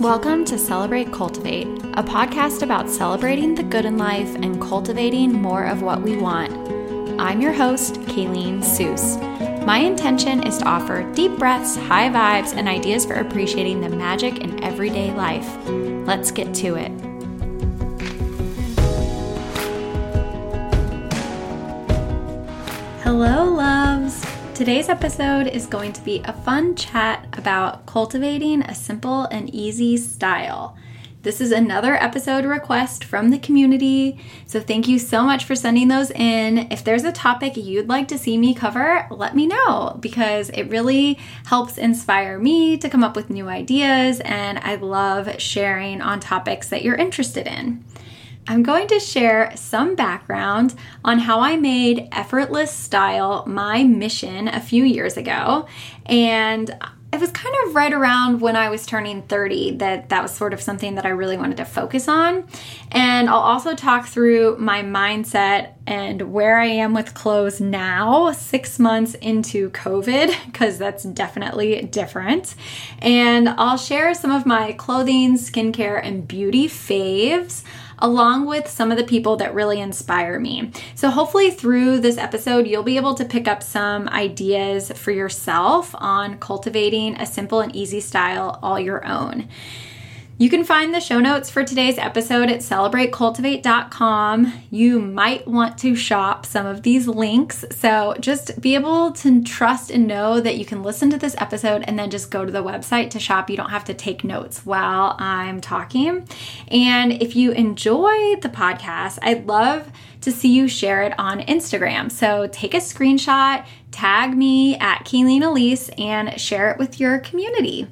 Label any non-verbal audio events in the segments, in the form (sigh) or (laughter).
Welcome to Celebrate Cultivate, a podcast about celebrating the good in life and cultivating more of what we want. I'm your host, Kayleen Elise. My intention is to offer deep breaths, high vibes, and ideas for appreciating the magic in everyday life. Let's get to it. Hello, loves. Today's episode is going to be a fun chat about cultivating a simple and easy style. This is another episode request from the community, so thank you so much for sending those in. If there's a topic you'd like to see me cover, let me know because it really helps inspire me to come up with new ideas, and I love sharing on topics that you're interested in. I'm going to share some background on how I made effortless style my mission a few years ago. And it was kind of right around when I was turning 30 that that was sort of something that I really wanted to focus on. And I'll also talk through my mindset and where I am with clothes now, six months into COVID, (laughs) because that's definitely different. And I'll share some of my clothing, skincare, and beauty faves along with some of the people that really inspire me. So, hopefully, through this episode, you'll be able to pick up some ideas for yourself on cultivating a simple and easy style all your own. You can find the show notes for today's episode at celebratecultivate.com. You might want to shop some of these links. So just be able to trust and know that you can listen to this episode and then just go to the website to shop. You don't have to take notes while I'm talking. And if you enjoy the podcast, I'd love to see you share it on Instagram. So take a screenshot, tag me at Kayleen Elise, and share it with your community.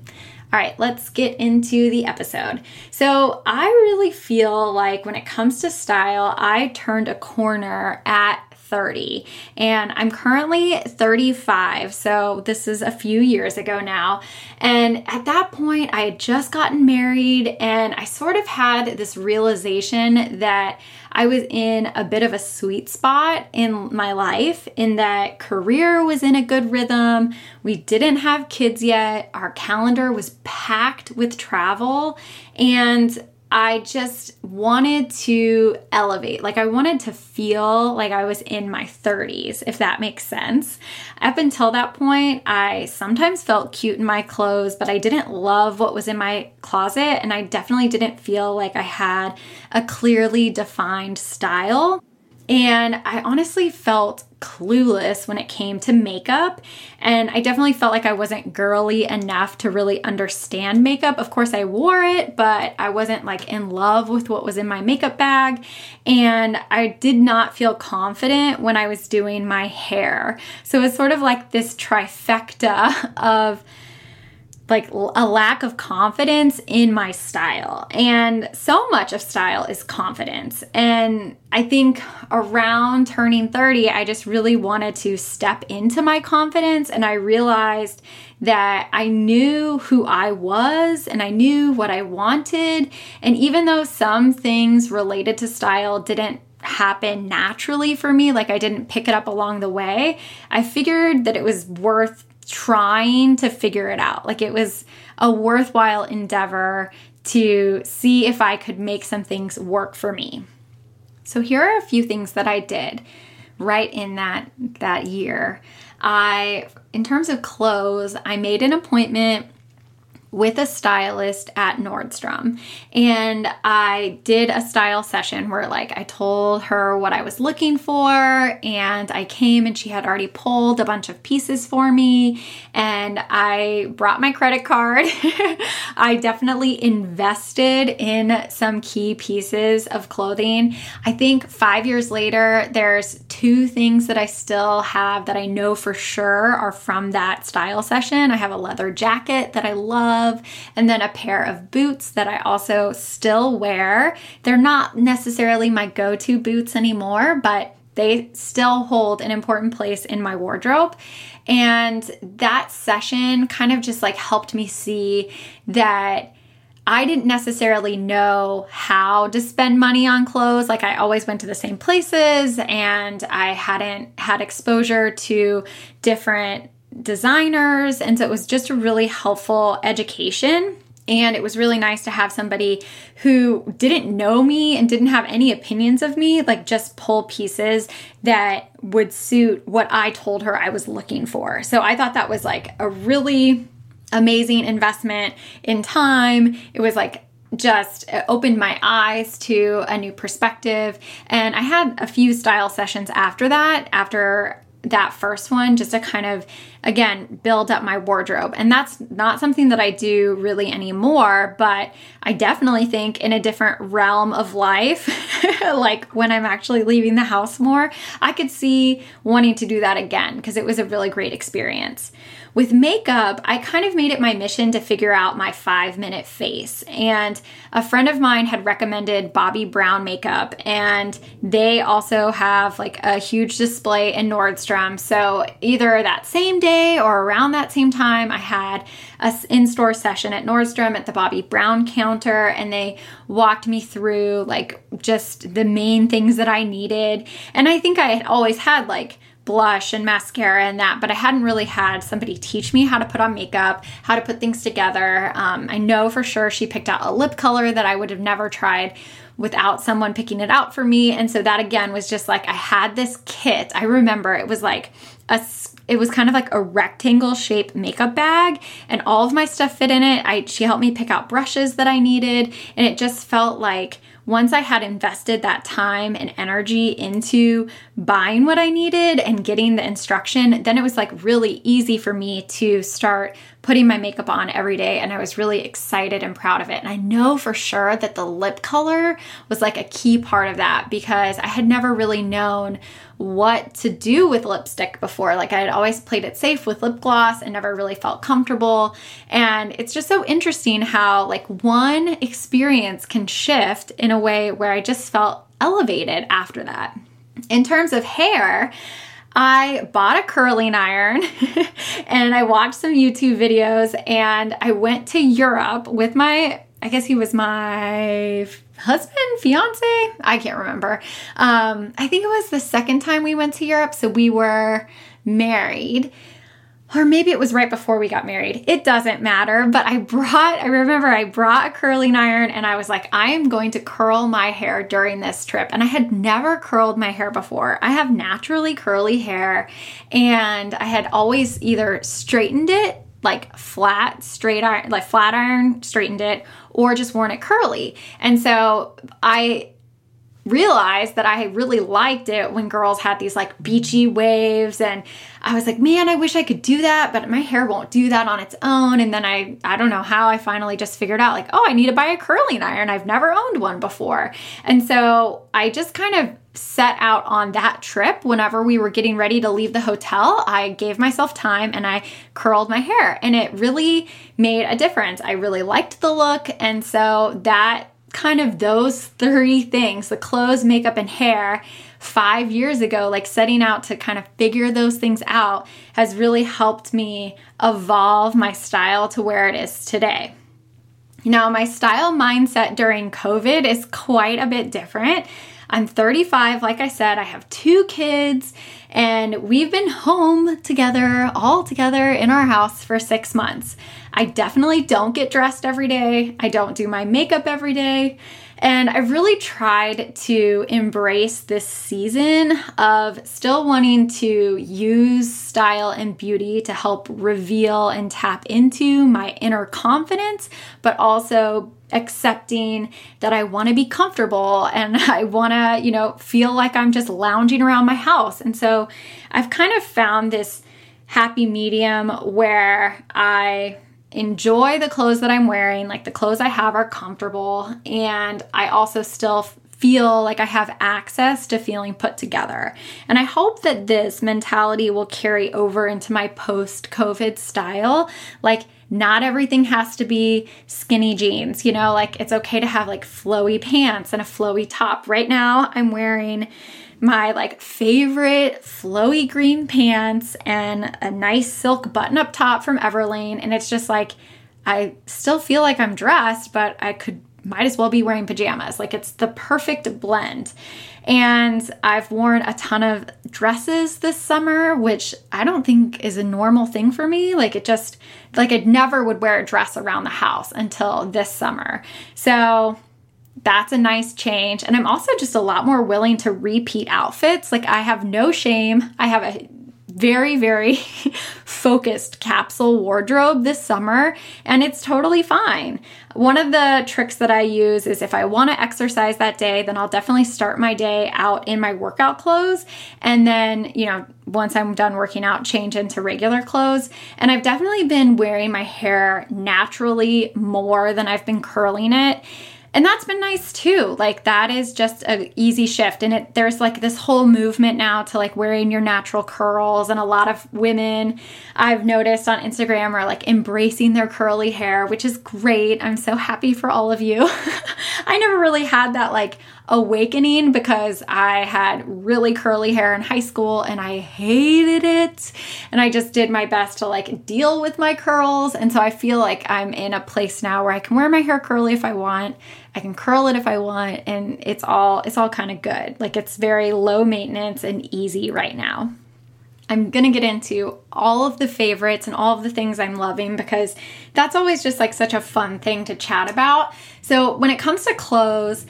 All right, let's get into the episode. So, I really feel like when it comes to style, I turned a corner at 30 and I'm currently 35 so this is a few years ago now and at that point I had just gotten married and I sort of had this realization that I was in a bit of a sweet spot in my life in that career was in a good rhythm. We didn't have kids yet. Our calendar was packed with travel and I just wanted to elevate. Like, I wanted to feel like I was in my 30s, if that makes sense. Up until that point, I sometimes felt cute in my clothes, but I didn't love what was in my closet. And I definitely didn't feel like I had a clearly defined style. And I honestly felt clueless when it came to makeup. And I definitely felt like I wasn't girly enough to really understand makeup. Of course, I wore it, but I wasn't like in love with what was in my makeup bag. And I did not feel confident when I was doing my hair. So it was sort of like this trifecta (laughs) of like a lack of confidence in my style. And so much of style is confidence. And I think around turning 30, I just really wanted to step into my confidence. And I realized that I knew who I was and I knew what I wanted. And even though some things related to style didn't happen naturally for me, like I didn't pick it up along the way, I figured that it was worth trying to figure it out. Like it was a worthwhile endeavor to see if I could make some things work for me. So here are a few things that I did right in that that year. I in terms of clothes, I made an appointment with a stylist at Nordstrom. And I did a style session where, like, I told her what I was looking for, and I came and she had already pulled a bunch of pieces for me. And I brought my credit card. (laughs) I definitely invested in some key pieces of clothing. I think five years later, there's two things that I still have that I know for sure are from that style session. I have a leather jacket that I love love, and then a pair of boots that I also still wear. They're not necessarily my go to boots anymore, but they still hold an important place in my wardrobe. And that session kind of just like helped me see that I didn't necessarily know how to spend money on clothes. Like I always went to the same places and I hadn't had exposure to different designers. And so it was just a really helpful education. And it was really nice to have somebody who didn't know me and didn't have any opinions of me, like just pull pieces that would suit what I told her I was looking for. So I thought that was like a really amazing investment in time. It was like just opened my eyes to a new perspective. And I had a few style sessions after that, after that first one just to kind of again build up my wardrobe and that's not something that I do really anymore but I definitely think in a different realm of life (laughs) like when I'm actually leaving the house more I could see wanting to do that again because it was a really great experience with makeup, I kind of made it my mission to figure out my five minute face. And a friend of mine had recommended Bobbi Brown makeup, and they also have like a huge display in Nordstrom. So either that same day or around that same time, I had a in-store session at Nordstrom at the Bobbi Brown counter and they walked me through like just the main things that I needed. And I think I had always had like blush and mascara and that, but I hadn't really had somebody teach me how to put on makeup, how to put things together. Um, I know for sure she picked out a lip color that I would have never tried without someone picking it out for me. And so that again was just like I had this kit. I remember it was like a it was kind of like a rectangle shape makeup bag and all of my stuff fit in it. I she helped me pick out brushes that I needed and it just felt like once I had invested that time and energy into buying what I needed and getting the instruction, then it was like really easy for me to start putting my makeup on every day. And I was really excited and proud of it. And I know for sure that the lip color was like a key part of that because I had never really known what to do with lipstick before. Like I had always played it safe with lip gloss and never really felt comfortable. And it's just so interesting how like one experience can shift in a way where I just felt elevated after that. In terms of hair, I bought a curling iron (laughs) and I watched some YouTube videos and I went to Europe with my I guess he was my husband, fiance. I can't remember. Um, I think it was the second time we went to Europe. So we were married. Or maybe it was right before we got married. It doesn't matter. But I brought, I remember I brought a curling iron and I was like, I am going to curl my hair during this trip. And I had never curled my hair before. I have naturally curly hair and I had always either straightened it like flat, straight iron, like flat iron, straightened it, or just worn it curly. And so I realized that I really liked it when girls had these like beachy waves and I was like, man, I wish I could do that, but my hair won't do that on its own. And then I I don't know how I finally just figured out like, oh, I need to buy a curling iron. I've never owned one before. And so I just kind of set out on that trip whenever we were getting ready to leave the hotel. I gave myself time and I curled my hair and it really made a difference. I really liked the look and so that kind of those three things the clothes, makeup, and hair five years ago, like setting out to kind of figure those things out, has really helped me evolve my style to where it is today. Now, my style mindset during COVID is quite a bit different. I'm 35, like I said, I have two kids, and we've been home together, all together in our house for six months. I definitely don't get dressed every day, I don't do my makeup every day. And I've really tried to embrace this season of still wanting to use style and beauty to help reveal and tap into my inner confidence, but also accepting that I want to be comfortable and (laughs) I want to, you know, feel like I'm just lounging around my house. And so I've kind of found this happy medium where I enjoy the clothes that I'm wearing, like the clothes I have are comfortable, and I also still feel like I have access to feeling put together. And I hope that this mentality will carry over into my post COVID style. Like, not everything has to be skinny jeans, you know, like it's okay to have like flowy pants and a flowy top. Right now, I'm wearing my like favorite flowy green pants and a nice silk button up top from Everlane. And it's just like, I still feel like I'm dressed, but I could might as well be wearing pajamas. Like it's the perfect blend. And I've worn a ton of dresses this summer, which I don't think is a normal thing for me. Like it just, like I never would wear a dress around the house until this summer. So that's a nice change. And I'm also just a lot more willing to repeat outfits. Like I have no shame. I have a very, very (laughs) focused capsule wardrobe this summer, and it's totally fine. One of the tricks that I use is if I want to exercise that day, then I'll definitely start my day out in my workout clothes. And then, you know, once I'm done working out, change into regular clothes. And I've definitely been wearing my hair naturally more than I've been curling it and that's been nice too. Like that is just an easy shift. And it there's like this whole movement now to like wearing your natural curls. And a lot of women i've noticed on instagram are like embracing their curly hair which is great. I'm so happy for all of you. (laughs) I never really had that like awakening because I had really curly hair in high school and I hated it. And I just did my best to like deal with my curls. And so I feel like I'm in a place now where I can wear my hair curly if I want. I can curl it if I want and it's all it's all kind of good. Like it's very low maintenance and easy right now. I'm going to get into all of the favorites and all of the things I'm loving because that's always just like such a fun thing to chat about. So, when it comes to clothes,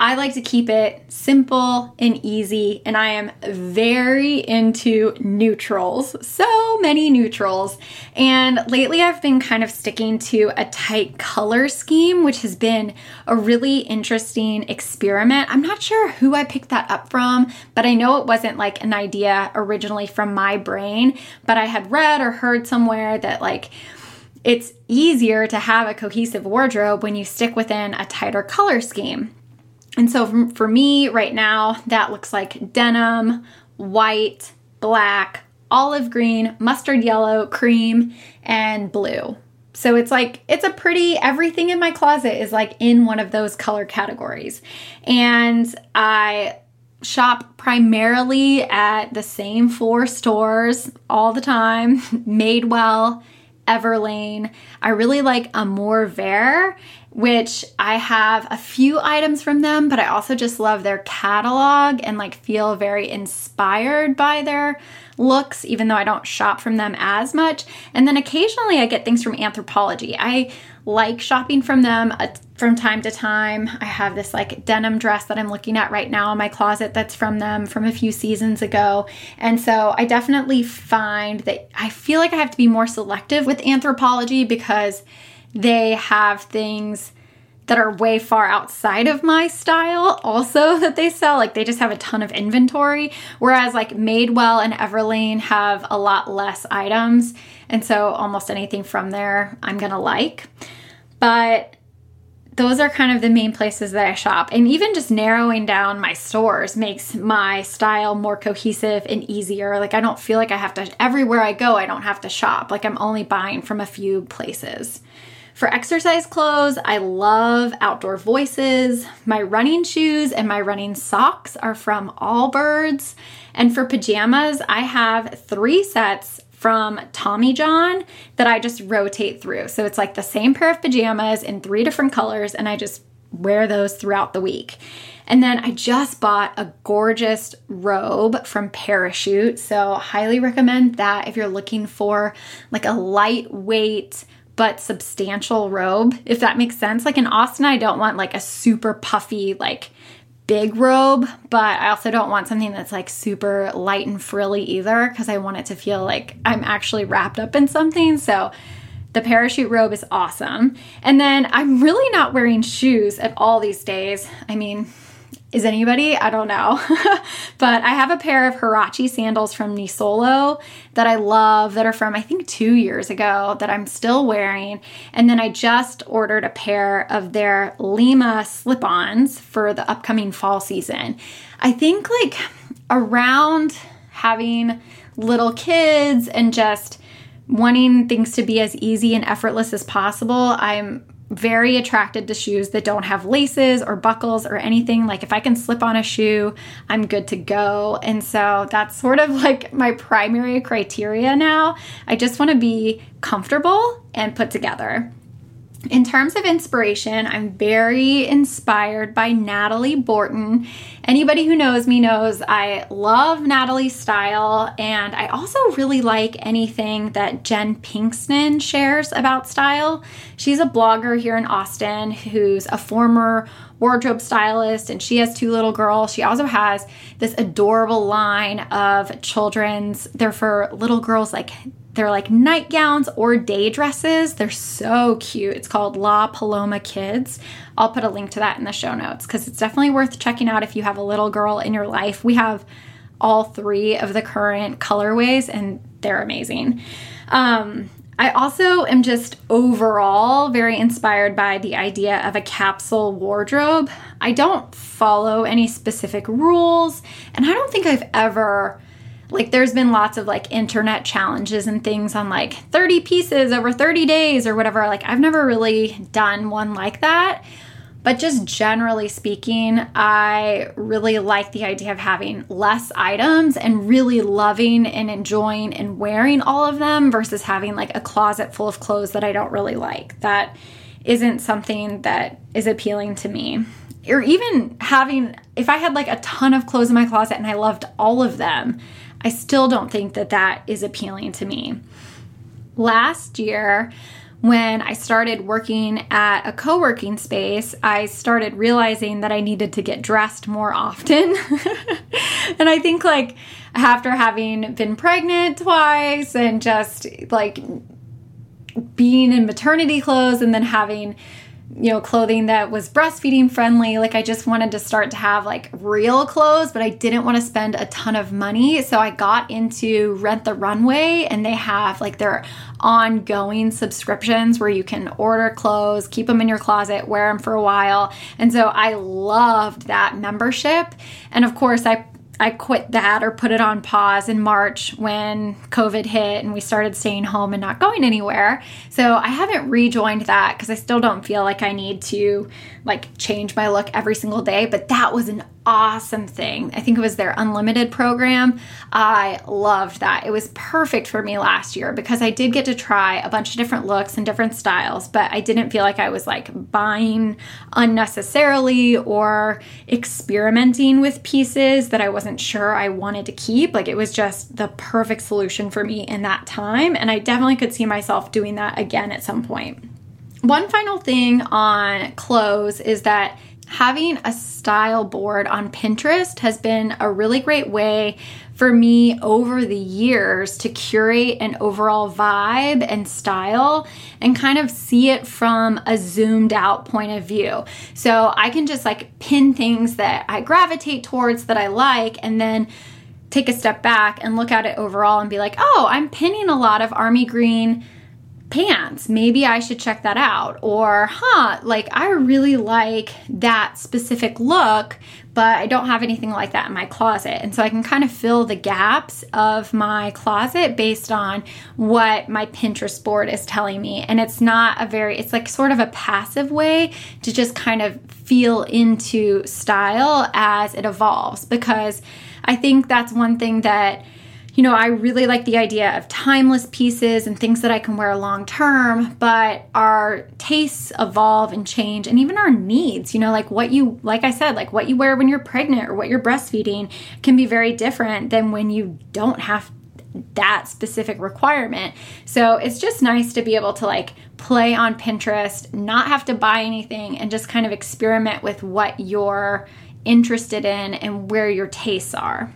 I like to keep it simple and easy, and I am very into neutrals. So many neutrals. And lately I've been kind of sticking to a tight color scheme, which has been a really interesting experiment. I'm not sure who I picked that up from, but I know it wasn't like an idea originally from my brain, but I had read or heard somewhere that like it's easier to have a cohesive wardrobe when you stick within a tighter color scheme. And so for me right now, that looks like denim, white, black, olive green, mustard yellow, cream, and blue. So it's like, it's a pretty, everything in my closet is like in one of those color categories. And I shop primarily at the same four stores all the time (laughs) Madewell, Everlane. I really like Amour Vert which I have a few items from them, but I also just love their catalog and like feel very inspired by their looks, even though I don't shop from them as much. And then occasionally I get things from Anthropologie. I like shopping from them uh, from time to time. I have this like denim dress that I'm looking at right now in my closet that's from them from a few seasons ago. And so I definitely find that I feel like I have to be more selective with Anthropologie because they have things that are way far outside of my style also (laughs) that they sell. Like they just have a ton of inventory. Whereas like Madewell and Everlane have a lot less items. And so almost anything from there I'm gonna like. But those are kind of the main places that I shop. And even just narrowing down my stores makes my style more cohesive and easier. Like I don't feel like I have to everywhere I go, I don't have to shop. Like I'm only buying from a few places. For exercise clothes, I love Outdoor Voices. My running shoes and my running socks are from Allbirds. And for pajamas, I have three sets from Tommy John that I just rotate through. So it's like the same pair of pajamas in three different colors, and I just wear those throughout the week. And then I just bought a gorgeous robe from Parachute. So, highly recommend that if you're looking for like a lightweight but substantial robe, if that makes sense. Like in Austin, I don't want like a super puffy, like big robe, but I also don't want something that's like super light and frilly either because I want it to feel like I'm actually wrapped up in something. So the parachute robe is awesome. And then I'm really not wearing shoes at all these days. I mean, is anybody? I don't know. (laughs) but I have a pair of Huarache sandals from Nisolo that I love that are from I think 2 years ago that I'm still wearing. And then I just ordered a pair of their Lima slip-ons for the upcoming fall season. I think like around having little kids and just wanting things to be as easy and effortless as possible, I'm very attracted to shoes that don't have laces or buckles or anything. Like if I can slip on a shoe, I'm good to go. And so that's sort of like my primary criteria now. I just want to be comfortable and put together. In terms of inspiration, I'm very inspired by Natalie Borton. Anybody who knows me knows I love Natalie's style, and I also really like anything that Jen Pinkston shares about style. She's a blogger here in Austin who's a former wardrobe stylist, and she has two little girls. She also has this adorable line of children's, they're for little girls like they're like nightgowns or day dresses. They're so cute. It's called La Paloma Kids. I'll put a link to that in the show notes because it's definitely worth checking out if you have a little girl in your life. We have all three of the current colorways and they're amazing. Um, I also am just overall very inspired by the idea of a capsule wardrobe. I don't follow any specific rules, and I don't think I've ever like there's been lots of like internet challenges and things on like 30 pieces over 30 days or whatever. Like i've never really done one like that. But just generally speaking i really like the idea of having less items and really loving and enjoying and wearing all of them versus having like a closet full of clothes that i don't really like. That isn't something that is appealing to me. Or even having if i had like a ton of clothes in my closet and i loved all of them I still don't think that that is appealing to me. Last year, when I started working at a co working space, I started realizing that I needed to get dressed more often. (laughs) and I think, like, after having been pregnant twice and just like being in maternity clothes and then having you know clothing that was breastfeeding friendly. Like i just wanted to start to have like real clothes but i didn't want to spend a ton of money. So i got into rent the runway and they have like their ongoing subscriptions where you can order clothes keep them in your closet wear them for a while. And so i loved that membership. And of course i I quit that or put it on pause in March when COVID hit and we started staying home and not going anywhere. So I haven't rejoined that because I still don't feel like I need to like change my look every single day, but that was an awesome thing. I think it was their unlimited program. I loved that. It was perfect for me last year because I did get to try a bunch of different looks and different styles, but I didn't feel like I was like buying unnecessarily or experimenting with pieces that I wasn't sure I wanted to keep. Like it was just the perfect solution for me in that time. And I definitely could see myself doing that again at some point. One final thing on clothes is that having a style board on Pinterest has been a really great way for me over the years to curate an overall vibe and style and kind of see it from a zoomed out point of view. So I can just like pin things that I gravitate towards that I like and then take a step back and look at it overall and be like, oh, I'm pinning a lot of army green pants. Maybe I should check that out. Or, huh, like I really like that specific look, but I don't have anything like that in my closet. And so I can kind of fill the gaps of my closet based on what my Pinterest board is telling me. And it's not a very, it's like sort of a passive way to just kind of feel into style as it evolves because I think that's one thing that you know, I really like the idea of timeless pieces and things that I can wear long term, but our tastes evolve and change and even our needs, you know, like what you, like I said, like what you wear when you're pregnant or what you're breastfeeding can be very different than when you don't have that specific requirement. So it's just nice to be able to like play on Pinterest, not have to buy anything, and just kind of experiment with what you're interested in and where your tastes are.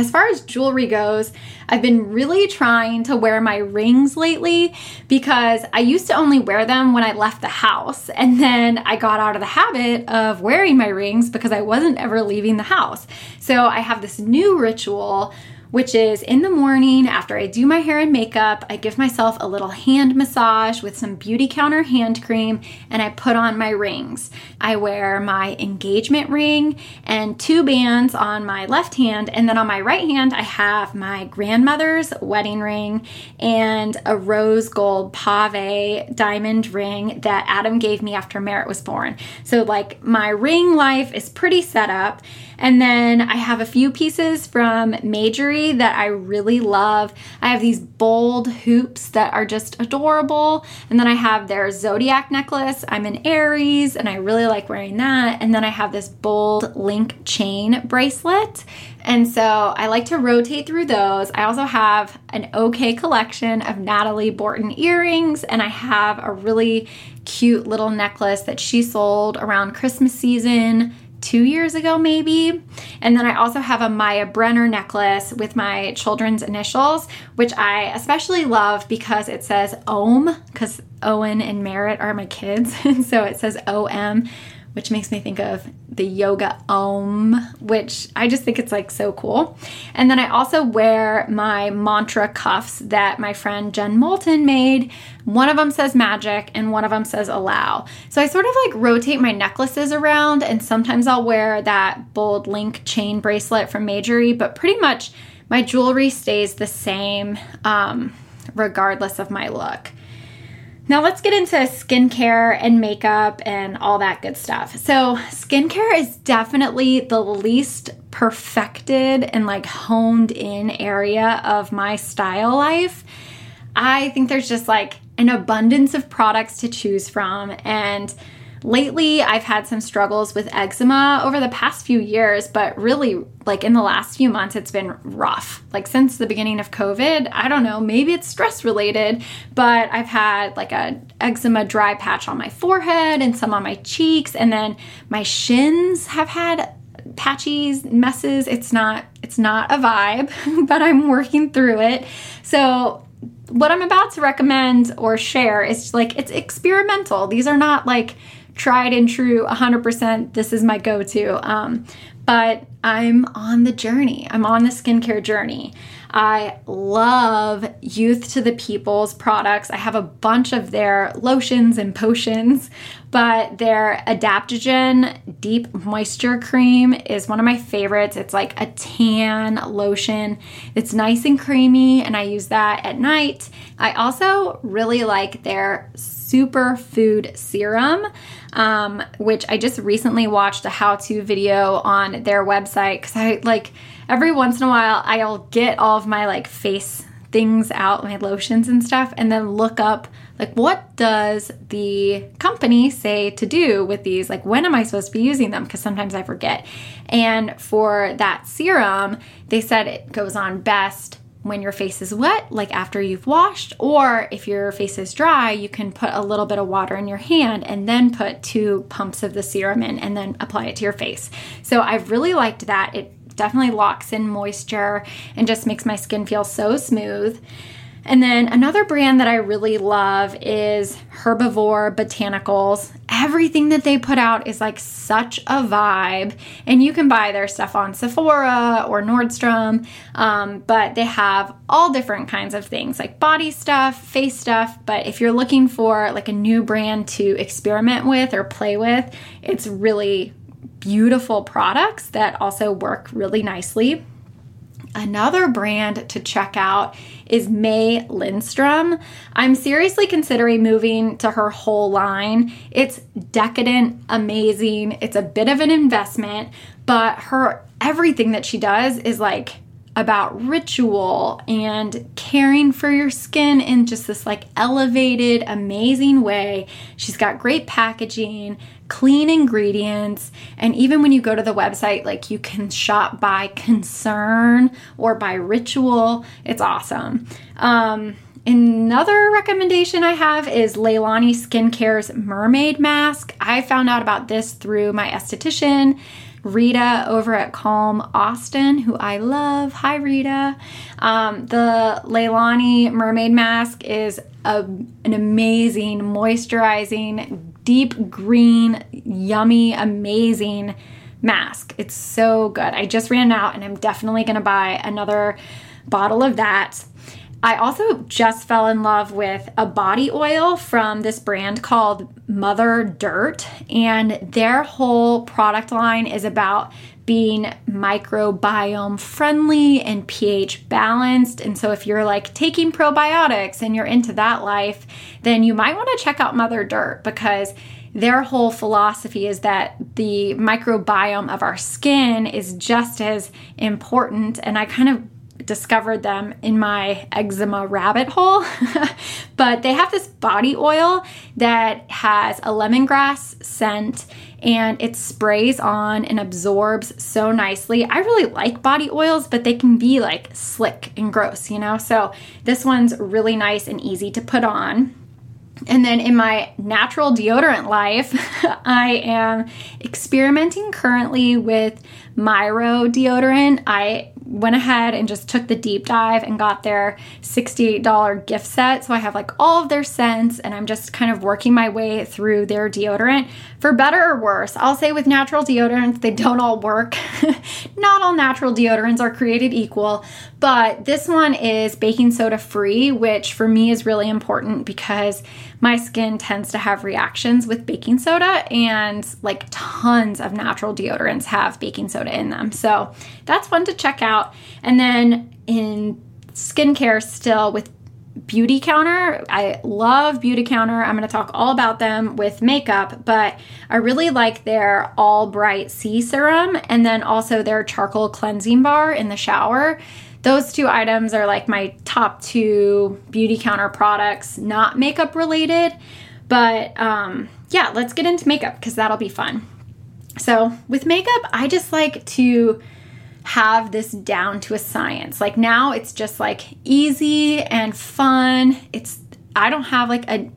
As far as jewelry goes, I've been really trying to wear my rings lately because I used to only wear them when I left the house. And then I got out of the habit of wearing my rings because I wasn't ever leaving the house. So I have this new ritual which is in the morning after I do my hair and makeup, I give myself a little hand massage with some Beautycounter hand cream and I put on my rings. I wear my engagement ring and two bands on my left hand, and then on my right hand, I have my grandmother's wedding ring and a rose gold pave diamond ring that Adam gave me after Merritt was born. So, like, my ring life is pretty set up. And then I have a few pieces from Mejuri that I really love. I have these bold hoops that are just adorable. And then I have their zodiac necklace. I'm an Aries and I really like wearing that. And then I have this bold link chain bracelet. And so I like to rotate through those. I also have an okay collection of Natalie Borton earrings, and I have a really cute little necklace that she sold around Christmas season two years ago, maybe. And then I also have a Maya Brenner necklace with my children's initials, which I especially love because it says OM, because Owen and Merritt are my kids. (laughs) so it says OM which makes me think of the yoga om, which I just think it's like so cool. And then I also wear my mantra cuffs that my friend Jen Moulton made. One of them says magic and one of them says allow. So I sort of like rotate my necklaces around, and sometimes I'll wear that bold link chain bracelet from Mejuri, but pretty much my jewelry stays the same um, regardless of my look. Now let's get into skincare and makeup and all that good stuff. So, skincare is definitely the least perfected and like honed in area of my style life. I think there's just like an abundance of products to choose from and Lately, I've had some struggles with eczema over the past few years, but really, like in the last few months, it's been rough. Like since the beginning of COVID, I don't know, maybe it's stress related, but I've had like a eczema dry patch on my forehead and some on my cheeks, and then my shins have had patchy messes. It's not it's not a vibe, (laughs) but I'm working through it. So what I'm about to recommend or share is like it's experimental. These are not like tried and true 100% this is my go-to. Um, but i'm on the journey. I'm on the skincare journey. I love youth to the people's products. I have a bunch of their lotions and potions but their adaptogen deep moisture cream is one of my favorites. It's like a tan lotion. It's nice and creamy and i use that at night. I also really like their superfood serum um, which I just recently watched a how to video on their website because I like every once in a while I'll get all of my like face things out, my lotions and stuff, and then look up like what does the company say to do with these? Like when am I supposed to be using them? Because sometimes I forget. And for that serum, they said it goes on best when your face is wet, like after you've washed, or if your face is dry, you can put a little bit of water in your hand and then put two pumps of the serum in and then apply it to your face. So I've really liked that. It definitely locks in moisture and just makes my skin feel so smooth. And then another brand that I really love is Herbivore Botanicals. Everything that they put out is like such a vibe, and you can buy their stuff on Sephora or Nordstrom. Um, but they have all different kinds of things like body stuff, face stuff. But if you're looking for like a new brand to experiment with or play with, it's really beautiful products that also work really nicely. Another brand to check out is May Lindstrom. I'm seriously considering moving to her whole line. It's decadent, amazing. It's a bit of an investment, but her everything that she does is like about ritual and caring for your skin in just this like elevated, amazing way. She's got great packaging, clean ingredients, and even when you go to the website, like you can shop by concern or by ritual. It's awesome. Um, Another recommendation I have is Leahlani Skincare's Mermaid Mask. I found out about this through my esthetician. Rita over at Calm Austin, who I love. Hi, Rita. Um, the Leahlani Mermaid Mask is a, an amazing, moisturizing, deep green, yummy, amazing mask. It's so good. I just ran out and I'm definitely going to buy another bottle of that. I also just fell in love with a body oil from this brand called Mother Dirt, and their whole product line is about being microbiome friendly and pH balanced. And so, if you're like taking probiotics and you're into that life, then you might want to check out Mother Dirt because their whole philosophy is that the microbiome of our skin is just as important. And I kind of discovered them in my eczema rabbit hole. (laughs) but they have this body oil that has a lemongrass scent and it sprays on and absorbs so nicely. I really like body oils, but they can be like slick and gross, you know? So this one's really nice and easy to put on. And then in my natural deodorant life, (laughs) I am experimenting currently with Myro deodorant. I went ahead and just took the deep dive and got their $68 gift set. So I have like all of their scents and I'm just kind of working my way through their deodorant for better or worse. I'll say with natural deodorants, they don't all work. (laughs) Not all natural deodorants are created equal, but this one is baking soda free, which for me is really important because my skin tends to have reactions with baking soda and like tons of natural deodorants have baking soda in them. So that's fun to check out. And then in skincare, still with Beautycounter. I love Beauty Counter. I'm going to talk all about them with makeup, but I really like their All Bright C Serum and then also their Charcoal Cleansing Bar in the shower. Those two items are like my top two Beauty Counter products, not makeup related. But um, yeah, let's get into makeup because that'll be fun. So, with makeup, I just like to have this down to a science. Like now it's just like easy and fun. It's I don't have like a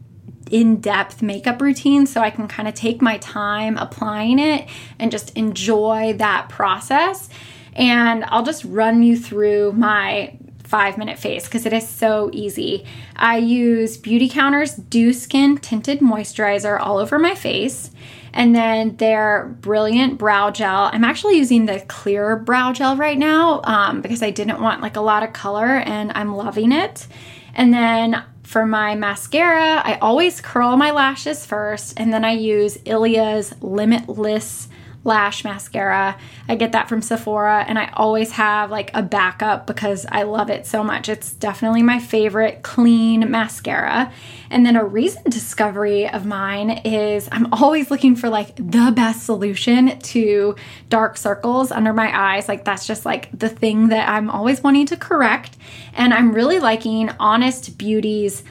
in-depth makeup routine so I can kind of take my time applying it and just enjoy that process. And I'll just run you through my five minute face because it is so easy. I use Beautycounter's Dew Skin Tinted Moisturizer all over my face and then their brilliant brow gel. I'm actually using the clear brow gel right now um, because I didn't want like a lot of color and I'm loving it. And then for my mascara, I always curl my lashes first and then I use Ilia's Limitless lash mascara. I get that from Sephora and I always have like a backup because I love it so much. It's definitely my favorite clean mascara. And then a recent discovery of mine is I'm always looking for like the best solution to dark circles under my eyes. Like that's just like the thing that I'm always wanting to correct. And I'm really liking Honest Beauty's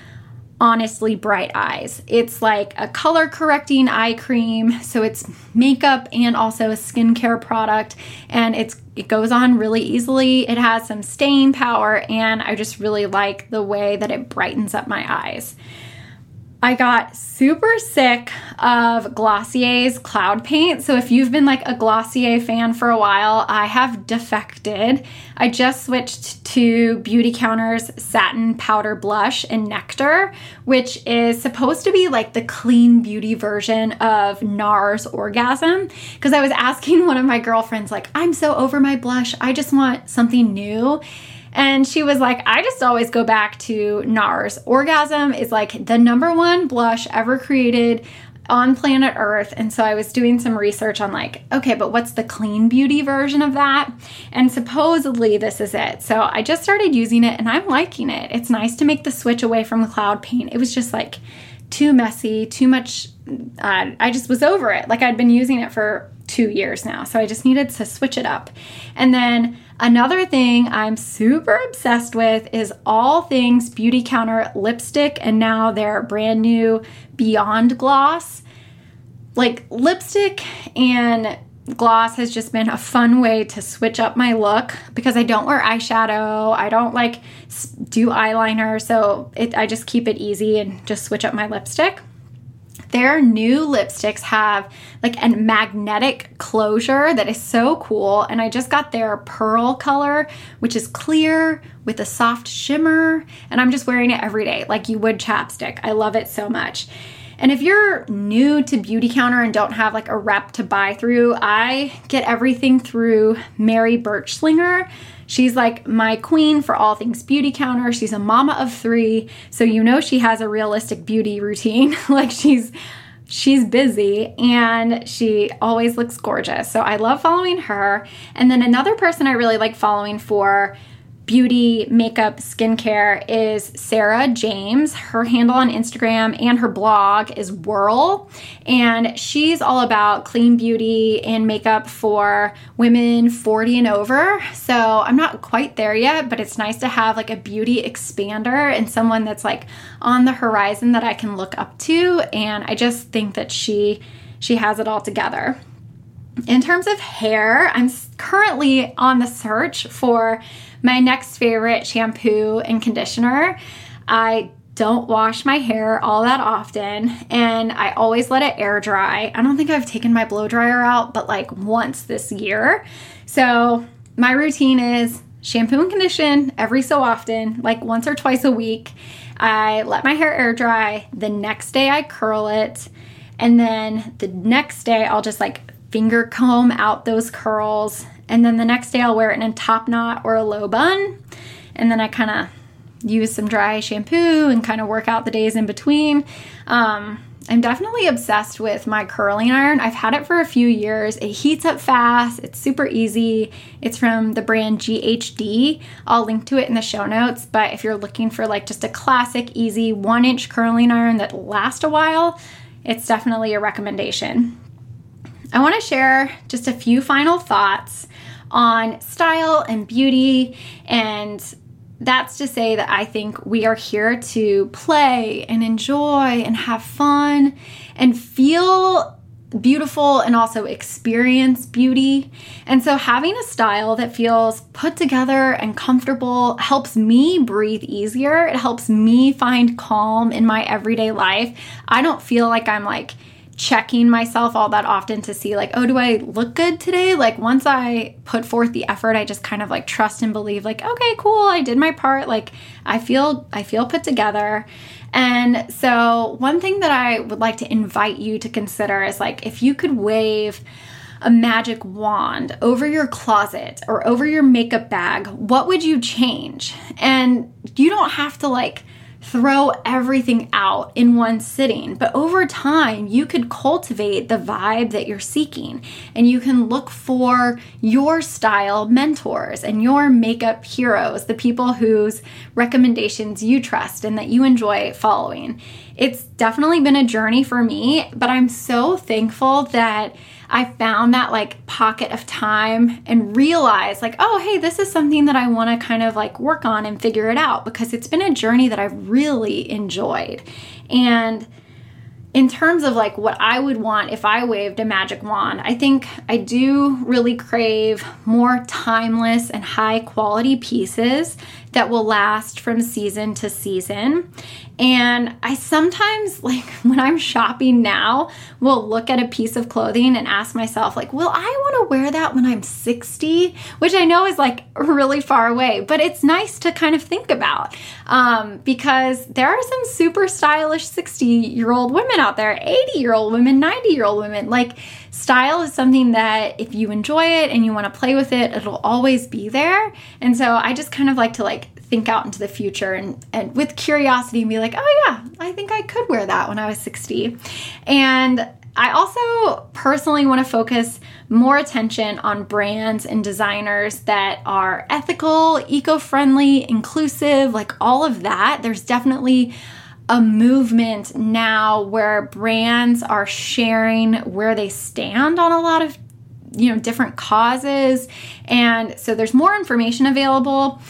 honestly bright eyes. It's like a color correcting eye cream, so it's makeup and also a skincare product and it's it goes on really easily. It has some staying power and I just really like the way that it brightens up my eyes. I got super sick of Glossier's Cloud Paint. So if you've been like a Glossier fan for a while, I have defected. I just switched to Beautycounter's Satin Powder Blush and Nectar, which is supposed to be like the clean beauty version of NARS Orgasm. Because I was asking (laughs) one of my girlfriends, like, I'm so over my blush. I just want something new. And she was like, I just always go back to NARS. Orgasm is like the number one blush ever created on planet Earth. And so I was doing some research on, like, okay, but what's the clean beauty version of that? And supposedly this is it. So I just started using it and I'm liking it. It's nice to make the switch away from the cloud paint. It was just like too messy, too much. Uh, I just was over it. Like I'd been using it for two years now. So I just needed to switch it up. And then Another thing I'm super obsessed with is all things Beautycounter lipstick and now their brand new Beyond Gloss. Like lipstick and gloss has just been a fun way to switch up my look because I don't wear eyeshadow. I don't like do eyeliner, so it, I just keep it easy and just switch up my lipstick. Their new lipsticks have like a magnetic closure that is so cool. And I just got their pearl color, which is clear with a soft shimmer. And I'm just wearing it every day, like you would chapstick. I love it so much. And if you're new to Beautycounter and don't have like a rep to buy through, I get everything through Mary Birchslinger. She's like my queen for all things beauty counter. She's a mama of three, so you know she has a realistic beauty routine. (laughs) like she's she's busy and she always looks gorgeous. So I love following her. And then another person I really like following for beauty, makeup, skincare is Sarah James. Her handle on Instagram and her blog is Whirl. And she's all about clean beauty and makeup for women 40 and over. So I'm not quite there yet, but it's nice to have like a beauty expander and someone that's like on the horizon that I can look up to. And I just think that she she has it all together. In terms of hair, I'm currently on the search for my next favorite shampoo and conditioner. I don't wash my hair all that often and I always let it air dry. I don't think I've taken my blow dryer out, but like once this year. So my routine is shampoo and condition every so often, like once or twice a week. I let my hair air dry. The next day I curl it. And then the next day I'll just like finger comb out those curls and then the next day I'll wear it in a top knot or a low bun. And then I kind of use some dry shampoo and kind of work out the days in between. Um, I'm definitely obsessed with my curling iron. I've had it for a few years. It heats up fast, it's super easy. It's from the brand GHD. I'll link to it in the show notes. But if you're looking for like just a classic, easy one inch curling iron that lasts a while, it's definitely a recommendation. I want to share just a few final thoughts on style and beauty. And that's to say that I think we are here to play and enjoy and have fun and feel beautiful and also experience beauty. And so having a style that feels put together and comfortable helps me breathe easier. It helps me find calm in my everyday life. I don't feel like I'm like checking myself all that often to see like oh do i look good today? Like once i put forth the effort i just kind of like trust and believe like okay cool i did my part. Like i feel i feel put together. And so one thing that i would like to invite you to consider is like if you could wave a magic wand over your closet or over your makeup bag what would you change? And you don't have to like throw everything out in one sitting. But over time, you could cultivate the vibe that you're seeking and you can look for your style mentors and your makeup heroes, the people whose recommendations you trust and that you enjoy following. It's definitely been a journey for me, but I'm so thankful that I found that like pocket of time and realized like, oh, hey, this is something that I want to kind of like work on and figure it out because it's been a journey that I've really enjoyed. And in terms of like what I would want if I waved a magic wand, I think I do really crave more timeless and high quality pieces that will last from season to season. And I sometimes, (laughs) like when I'm shopping now, will look at a piece of clothing and ask myself, like, will I want to wear that when I'm 60? Which I know is like really far away, but it's nice to kind of think about um, because there are some super stylish 60 year old women out there, 80 year old women, 90 year old women. Like, style is something that if you enjoy it and you want to play with it, it'll always be there. And so I just kind of like to like think out into the future and, and with curiosity and be like, oh yeah, I think I could wear that when I was 60. And I also personally want to focus more attention on brands and designers that are ethical, eco friendly, inclusive, like all of that. There's definitely a movement now where brands are sharing where they stand on a lot of you know different causes and so there's more information available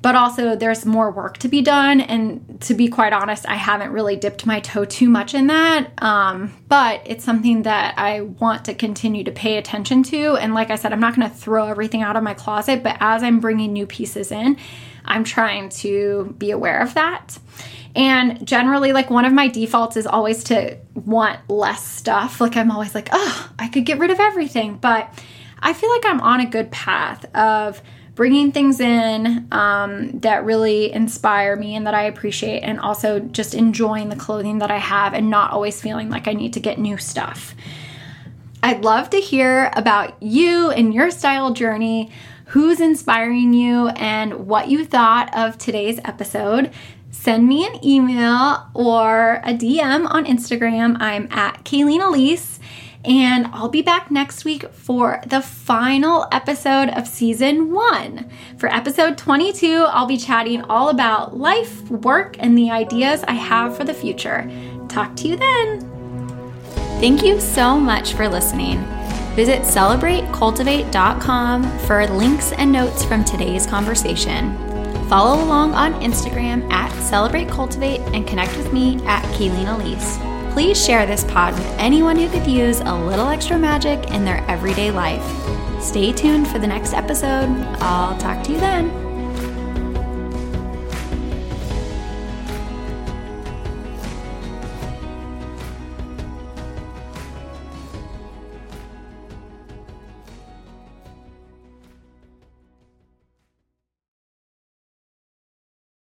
but also there's more work to be done and to be quite honest i haven't really dipped my toe too much in that um, but it's something that i want to continue to pay attention to and like i said i'm not going to throw everything out of my closet but as i'm bringing new pieces in i'm trying to be aware of that and generally, like one of my defaults is always to want less stuff. Like I'm always like, oh, I could get rid of everything. But I feel like I'm on a good path of bringing things in um, that really inspire me and that I appreciate, and also just enjoying the clothing that I have and not always feeling like I need to get new stuff. I'd love to hear about you and your style journey, who's inspiring you, and what you thought of today's episode send me an email or a DM on Instagram. I'm at Kayleen Elise. And I'll be back next week for the final episode of season one. For episode 22, I'll be chatting all about life, work, and the ideas I have for the future. Talk to you then. Thank you so much for listening. Visit celebratecultivate.com for links and notes from today's conversation. Follow along on Instagram at celebratecultivate and connect with me at Kayleen Elise. Please share this pod with anyone who could use a little extra magic in their everyday life. Stay tuned for the next episode. I'll talk to you then.